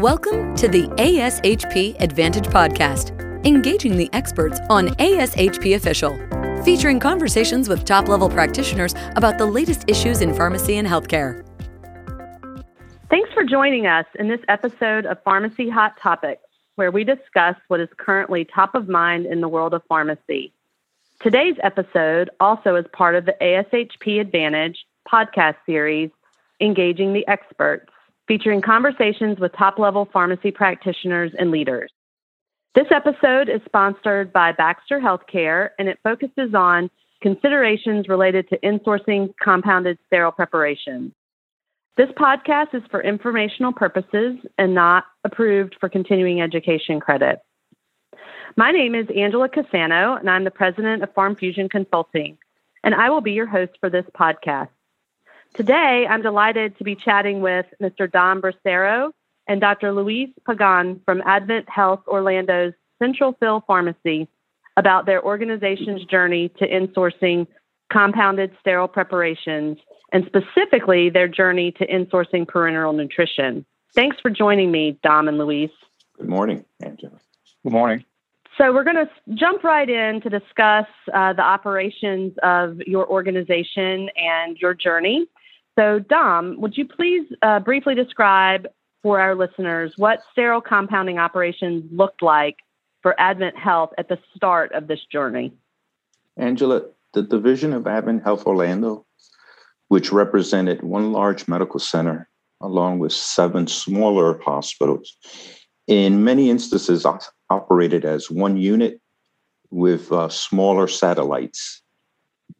Welcome to the ASHP Advantage Podcast, engaging the experts on ASHP Official, featuring conversations with top level practitioners about the latest issues in pharmacy and healthcare. Thanks for joining us in this episode of Pharmacy Hot Topics, where we discuss what is currently top of mind in the world of pharmacy. Today's episode also is part of the ASHP Advantage podcast series, Engaging the Experts featuring conversations with top level pharmacy practitioners and leaders. This episode is sponsored by Baxter Healthcare and it focuses on considerations related to insourcing compounded sterile preparations. This podcast is for informational purposes and not approved for continuing education credit. My name is Angela Cassano, and I'm the president of Pharm Fusion Consulting, and I will be your host for this podcast. Today, I'm delighted to be chatting with Mr. Dom Bracero and Dr. Luis Pagan from Advent Health Orlando's Central Fill Pharmacy about their organization's journey to insourcing compounded sterile preparations and specifically their journey to insourcing parenteral nutrition. Thanks for joining me, Dom and Luis. Good morning, Angela. Good morning. So, we're going to jump right in to discuss uh, the operations of your organization and your journey. So, Dom, would you please uh, briefly describe for our listeners what sterile compounding operations looked like for Advent Health at the start of this journey? Angela, the division of Advent Health Orlando, which represented one large medical center along with seven smaller hospitals, in many instances operated as one unit with uh, smaller satellites.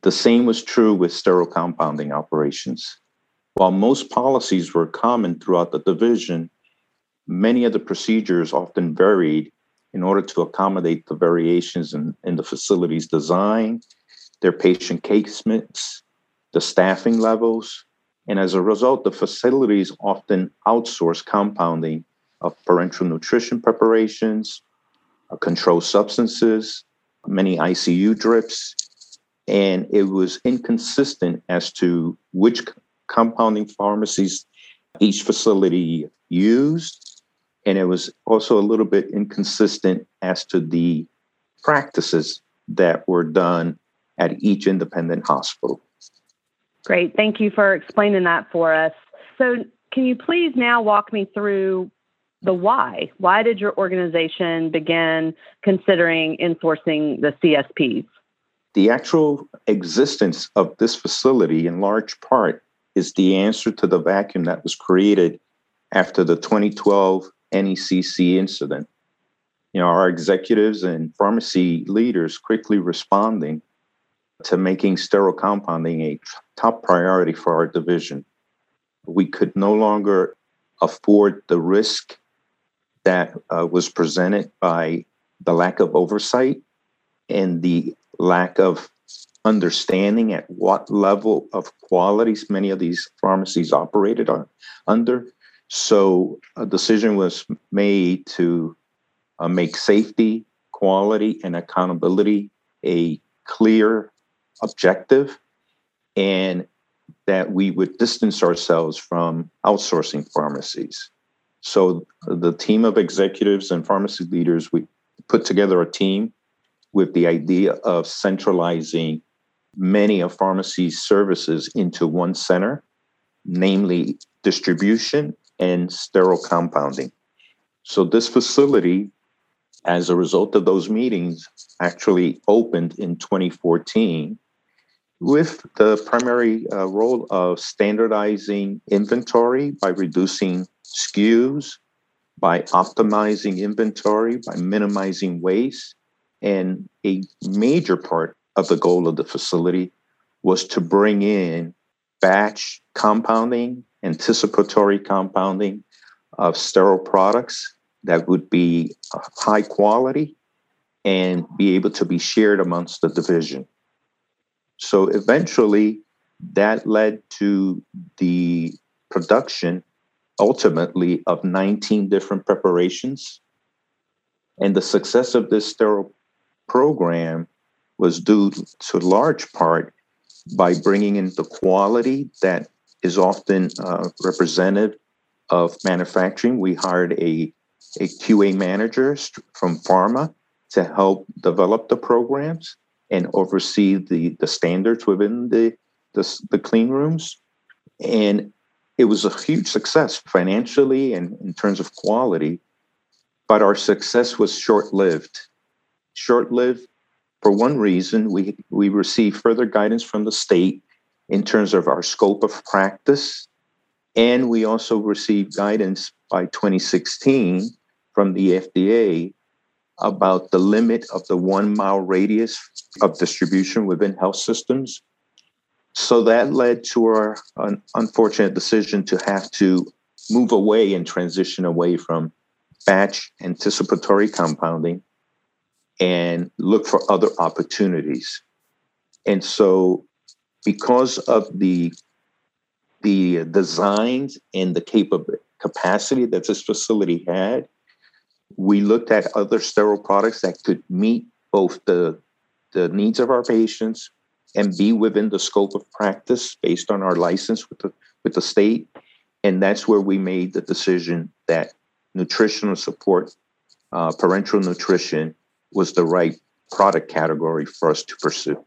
The same was true with sterile compounding operations. While most policies were common throughout the division, many of the procedures often varied in order to accommodate the variations in, in the facility's design, their patient case mix, the staffing levels, and as a result, the facilities often outsource compounding of parenteral nutrition preparations, uh, controlled substances, many ICU drips, and it was inconsistent as to which compounding pharmacies each facility used. And it was also a little bit inconsistent as to the practices that were done at each independent hospital. Great. Thank you for explaining that for us. So, can you please now walk me through the why? Why did your organization begin considering insourcing the CSPs? The actual existence of this facility, in large part, is the answer to the vacuum that was created after the 2012 NECC incident. You know, our executives and pharmacy leaders quickly responding to making sterile compounding a top priority for our division. We could no longer afford the risk that uh, was presented by the lack of oversight and the lack of understanding at what level of qualities many of these pharmacies operated on, under. So a decision was made to uh, make safety, quality, and accountability a clear objective, and that we would distance ourselves from outsourcing pharmacies. So the team of executives and pharmacy leaders, we put together a team with the idea of centralizing many of pharmacy's services into one center, namely distribution and sterile compounding. So, this facility, as a result of those meetings, actually opened in 2014 with the primary uh, role of standardizing inventory by reducing SKUs, by optimizing inventory, by minimizing waste. And a major part of the goal of the facility was to bring in batch compounding, anticipatory compounding of sterile products that would be uh, high quality and be able to be shared amongst the division. So eventually, that led to the production ultimately of 19 different preparations. And the success of this sterile program was due to large part by bringing in the quality that is often uh, represented of manufacturing. We hired a, a QA manager from pharma to help develop the programs and oversee the, the standards within the, the, the clean rooms. And it was a huge success financially and in terms of quality, but our success was short lived. Short lived for one reason, we, we received further guidance from the state in terms of our scope of practice. And we also received guidance by 2016 from the FDA about the limit of the one mile radius of distribution within health systems. So that led to our un- unfortunate decision to have to move away and transition away from batch anticipatory compounding and look for other opportunities. And so, because of the the designs and the capability capacity that this facility had, we looked at other sterile products that could meet both the the needs of our patients and be within the scope of practice based on our license with the with the state. And that's where we made the decision that nutritional support, uh, parenteral nutrition, was the right product category for us to pursue.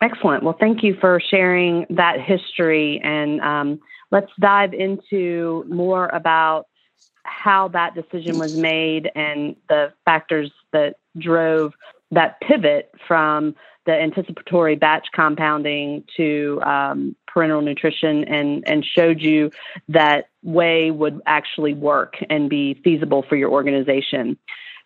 Excellent. Well, thank you for sharing that history. And um, let's dive into more about how that decision was made and the factors that drove that pivot from the anticipatory batch compounding to um, parenteral nutrition and, and showed you that way would actually work and be feasible for your organization.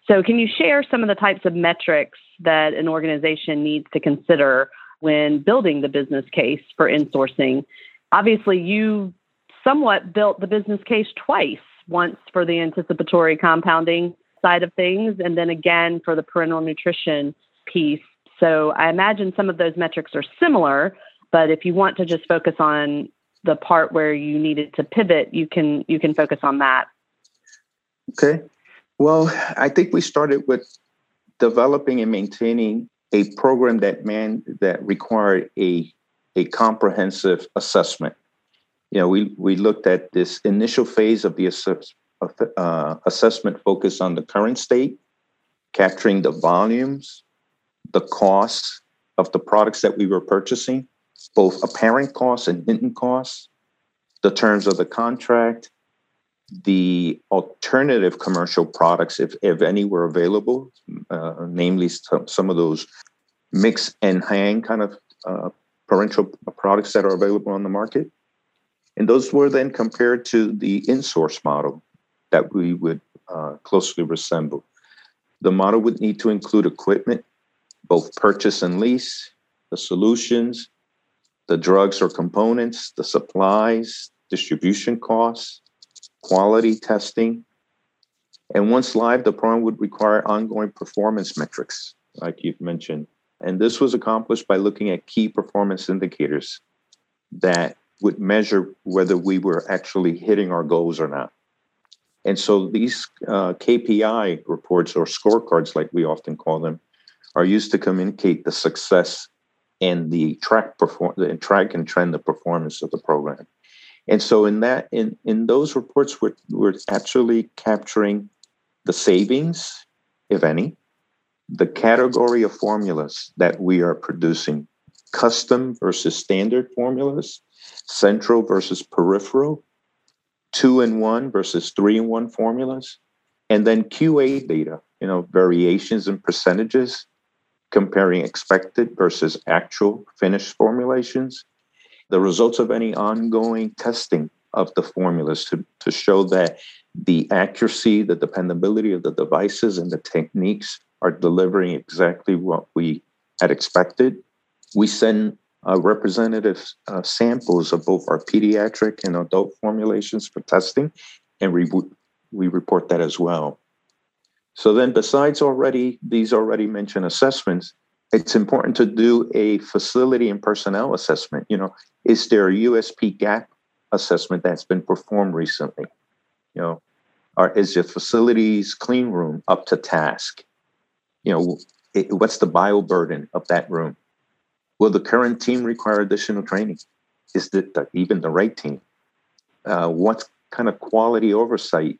So, can you share some of the types of metrics that an organization needs to consider when building the business case for insourcing? Obviously, you somewhat built the business case twice once for the anticipatory compounding side of things, and then again for the parenteral nutrition piece. So, I imagine some of those metrics are similar, but if you want to just focus on the part where you needed to pivot, you can you can focus on that. Okay. Well, I think we started with developing and maintaining a program that man that required a a comprehensive assessment. You know, we we looked at this initial phase of the assess, uh, assessment focused on the current state, capturing the volumes, the costs of the products that we were purchasing, both apparent costs and hidden costs, the terms of the contract, the alternative commercial products, if, if any were available, uh, namely some, some of those mix and hang kind of uh, parenteral products that are available on the market. And those were then compared to the in-source model that we would uh, closely resemble. The model would need to include equipment, both purchase and lease, the solutions, the drugs or components, the supplies, distribution costs, quality testing. And once live, the program would require ongoing performance metrics, like you've mentioned. And this was accomplished by looking at key performance indicators that would measure whether we were actually hitting our goals or not. And so these uh, KPI reports or scorecards, like we often call them, are used to communicate the success and the track perform the track and trend the performance of the program. And so in that in in those reports we're we're actually capturing the savings, if any, the category of formulas that we are producing, custom versus standard formulas, central versus peripheral, two and one versus three and one formulas, and then QA data, you know, variations in percentages, comparing expected versus actual finished formulations, the results of any ongoing testing of the formulas to, to show that the accuracy, the dependability of the devices and the techniques are delivering exactly what we had expected. We send uh, representative uh, samples of both our pediatric and adult formulations for testing, and we, we report that as well. So then, besides already these already mentioned assessments, it's important to do a facility and personnel assessment. You know, is there a USP gap assessment that's been performed recently? You know, or is your facilities clean room up to task? You know, it, what's the bio burden of that room? Will the current team require additional training? Is it the, even the right team? Uh, what kind of quality oversight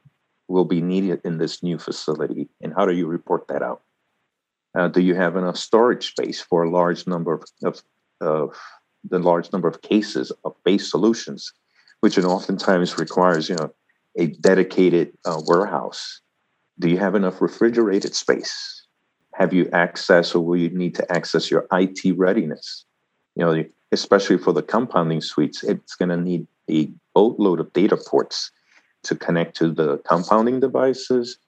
will be needed in this new facility, and how do you report that out? Uh, do you have enough storage space for a large number of, of, the large number of cases of base solutions, which oftentimes requires you know a dedicated uh, warehouse? Do you have enough refrigerated space? Have you access, or will you need to access your IT readiness? You know, especially for the compounding suites, it's going to need a boatload of data ports to connect to the compounding devices,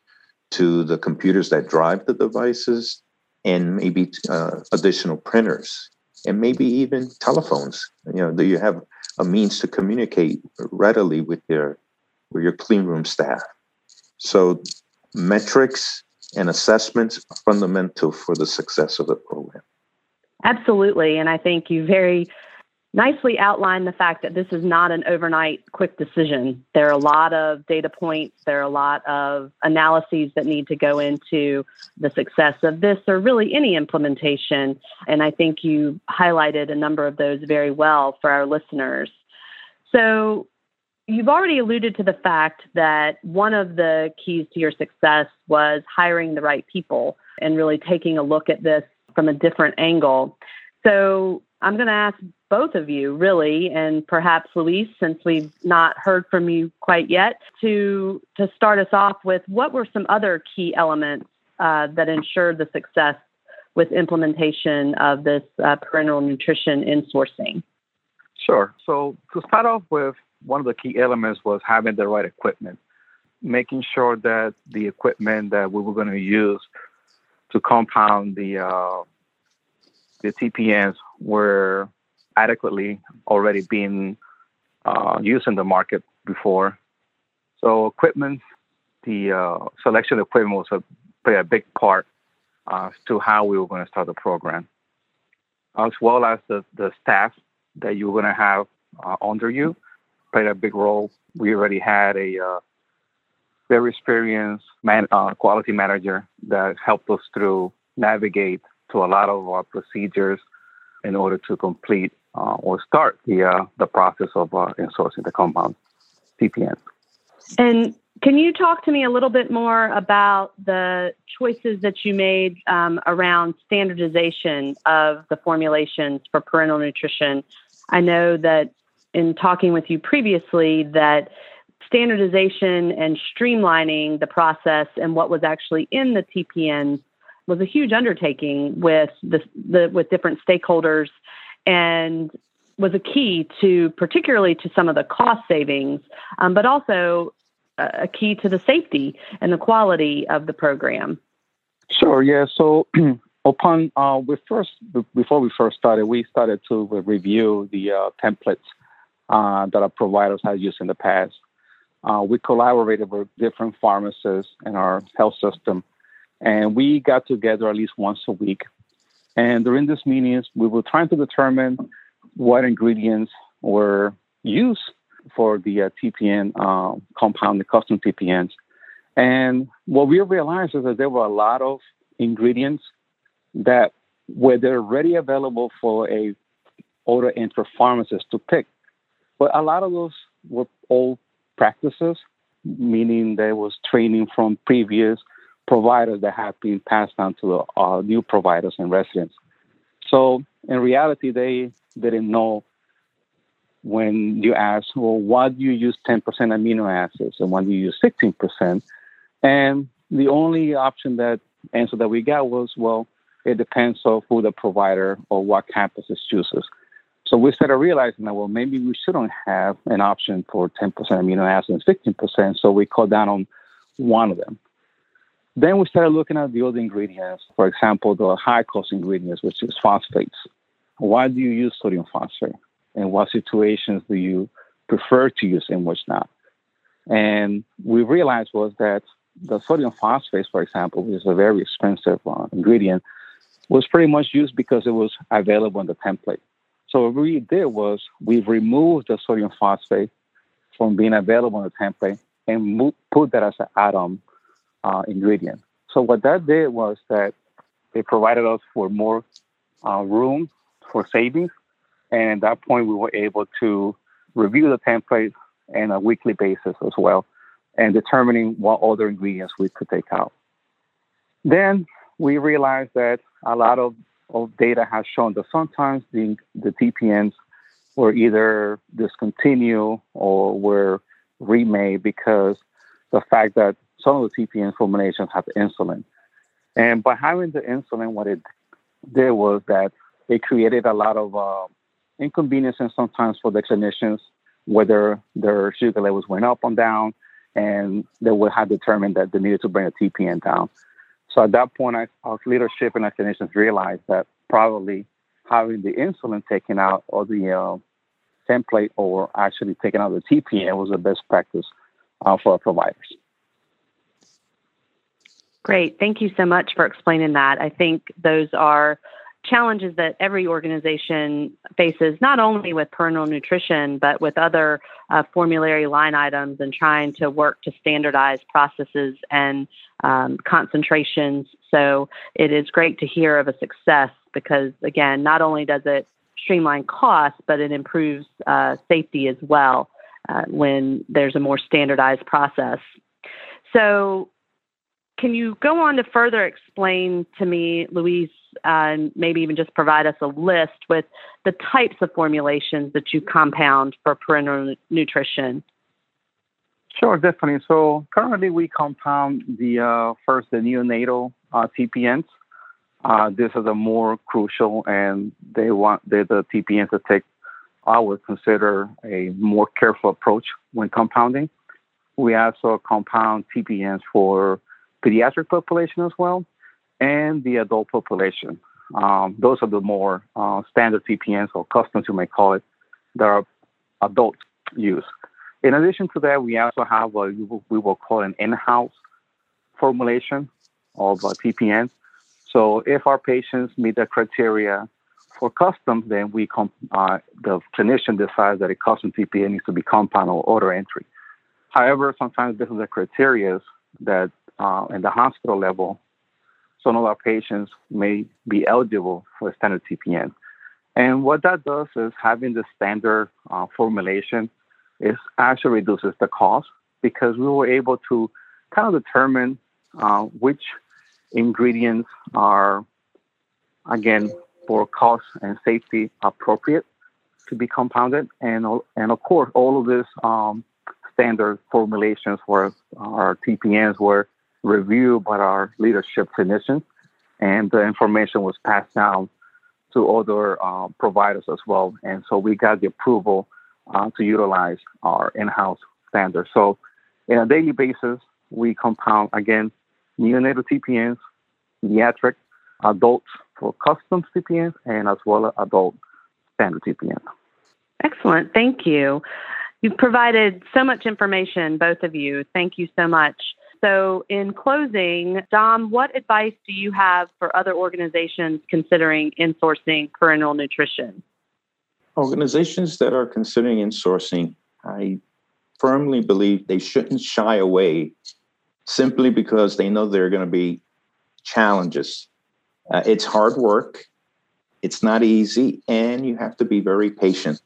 to the computers that drive the devices, and maybe uh, additional printers, and maybe even telephones. You know, do you have a means to communicate readily with your with your clean room staff? So, metrics and assessments are fundamental for the success of the program. Absolutely, and I think you very nicely outlined the fact that this is not an overnight quick decision. There are a lot of data points, there are a lot of analyses that need to go into the success of this or really any implementation. And I think you highlighted a number of those very well for our listeners. So, you've already alluded to the fact that one of the keys to your success was hiring the right people and really taking a look at this from a different angle. So, I'm going to ask both of you, really, and perhaps Luis, since we've not heard from you quite yet, to to start us off with what were some other key elements uh, that ensured the success with implementation of this uh, parental nutrition insourcing? Sure. So to start off with, one of the key elements was having the right equipment, making sure that the equipment that we were going to use to compound the uh, the TPNs were adequately already being uh, used in the market before. So equipment, the uh, selection of equipment was a, play a big part uh, to how we were going to start the program, as well as the, the staff that you were going to have uh, under you played a big role. We already had a uh, very experienced man, uh, quality manager that helped us through navigate to a lot of our procedures in order to complete uh, or start the uh, the process of uh, insourcing the compound TPN. And can you talk to me a little bit more about the choices that you made um, around standardization of the formulations for parental nutrition? I know that in talking with you previously that standardization and streamlining the process and what was actually in the TPN was a huge undertaking with the, the with different stakeholders and was a key to particularly to some of the cost savings, um, but also a key to the safety and the quality of the program. Sure. Yeah. So upon uh, we first before we first started, we started to review the uh, templates uh, that our providers had used in the past. Uh, we collaborated with different pharmacists in our health system and we got together at least once a week. And during these meetings, we were trying to determine what ingredients were used for the uh, TPN uh, compound, the custom TPNs. And what we realized is that there were a lot of ingredients that were already available for a order enter pharmacist to pick. But a lot of those were old practices, meaning there was training from previous providers that have been passed on to uh, new providers and residents. So in reality, they didn't know when you ask, well, why do you use 10% amino acids and why do you use 16%? And the only option that answer that we got was, well, it depends on who the provider or what campus is chooses. So we started realizing that, well, maybe we shouldn't have an option for 10% amino acids and 15%. So we cut down on one of them. Then we started looking at the other ingredients. For example, the high cost ingredients, which is phosphates. Why do you use sodium phosphate? And what situations do you prefer to use and which not? And we realized was that the sodium phosphate, for example, which is a very expensive uh, ingredient, was pretty much used because it was available in the template. So what we did was we removed the sodium phosphate from being available in the template and mo- put that as an add-on uh, ingredient. So what that did was that they provided us for more uh, room for savings, and at that point we were able to review the template and a weekly basis as well, and determining what other ingredients we could take out. Then we realized that a lot of, of data has shown that sometimes the, the TPNs were either discontinued or were remade because the fact that some of the TPN formulations have insulin. And by having the insulin, what it did was that it created a lot of uh, inconvenience and sometimes for the clinicians, whether their sugar levels went up or down, and they would have determined that they needed to bring a TPN down. So at that point, I, our leadership and our clinicians realized that probably having the insulin taken out or the uh, template or actually taking out the TPN was the best practice uh, for our providers. Great. Thank you so much for explaining that. I think those are challenges that every organization faces, not only with parental nutrition, but with other uh, formulary line items and trying to work to standardize processes and um, concentrations. So it is great to hear of a success because, again, not only does it streamline costs, but it improves uh, safety as well uh, when there's a more standardized process. So, can you go on to further explain to me, Luis, and maybe even just provide us a list with the types of formulations that you compound for parenteral nutrition? Sure, definitely. So currently we compound the uh, first the neonatal uh, TPNs. Uh, this is a more crucial, and they want the TPNs to take. I would consider a more careful approach when compounding. We also compound TPNs for pediatric population as well and the adult population. Um, those are the more uh, standard TPNs or customs, you may call it, that are adult use. In addition to that, we also have what we will call an in-house formulation of uh. So if our patients meet the criteria for customs, then we comp- uh, the clinician decides that a custom TPN needs to be compound or order entry. However, sometimes this is the criteria that uh, in the hospital level some of our patients may be eligible for standard TPN. And what that does is having the standard uh, formulation is actually reduces the cost because we were able to kind of determine uh, which ingredients are, again, for cost and safety appropriate to be compounded. And, and of course, all of these um, standard formulations for our TPNs were reviewed by our leadership clinicians, and the information was passed down to other uh, providers as well. And so we got the approval uh, to utilize our in-house standards. So, in a daily basis, we compound again neonatal TPNs, pediatric, adults for custom TPNs, and as well as adult standard TPNs. Excellent. Thank you. You've provided so much information, both of you. Thank you so much. So, in closing, Dom, what advice do you have for other organizations considering insourcing parenteral nutrition? Organizations that are considering insourcing, I firmly believe they shouldn't shy away simply because they know there are going to be challenges. Uh, it's hard work, it's not easy, and you have to be very patient.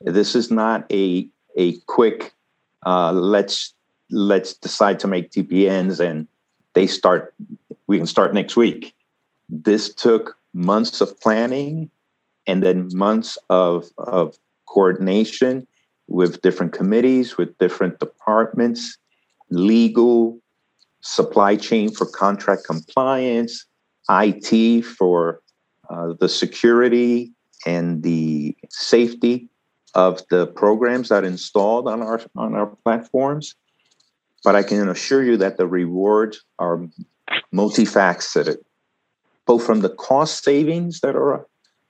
This is not a, a quick, uh, let's let's decide to make TPNs and they start, we can start next week. This took months of planning and then months of, of coordination with different committees, with different departments, legal, supply chain for contract compliance, IT for uh, the security and the safety of the programs that installed on our on our platforms but I can assure you that the rewards are multifaceted, both from the cost savings that are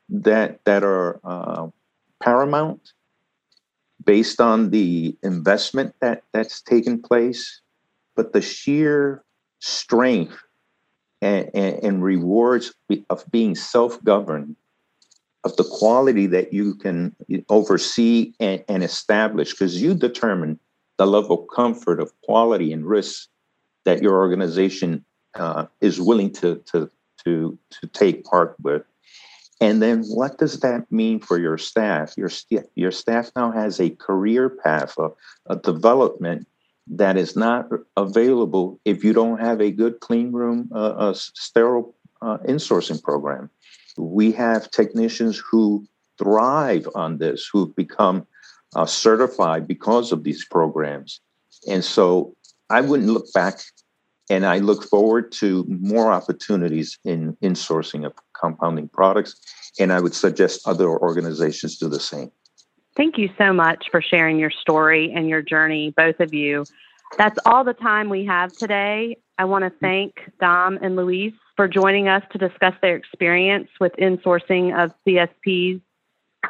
that that are uh, paramount, based on the investment that that's taken place, but the sheer strength and, and, and rewards of being self-governed of the quality that you can oversee and, and establish because you determine the level of comfort of quality and risk that your organization uh, is willing to, to, to, to take part with. And then what does that mean for your staff? Your, st- your staff now has a career path, a, a development that is not available if you don't have a good clean room, uh, a sterile uh, insourcing program. We have technicians who thrive on this, who've become uh, certified because of these programs. And so I wouldn't look back and I look forward to more opportunities in in sourcing of compounding products. And I would suggest other organizations do the same. Thank you so much for sharing your story and your journey, both of you. That's all the time we have today. I want to thank Dom and Luis for joining us to discuss their experience with insourcing of CSPs.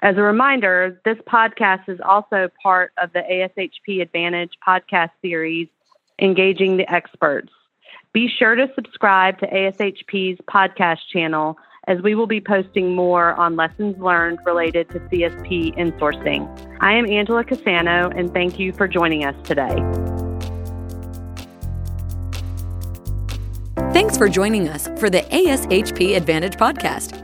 As a reminder, this podcast is also part of the ASHP Advantage podcast series, Engaging the Experts. Be sure to subscribe to ASHP's podcast channel as we will be posting more on lessons learned related to CSP insourcing. I am Angela Cassano, and thank you for joining us today. Thanks for joining us for the ASHP Advantage podcast,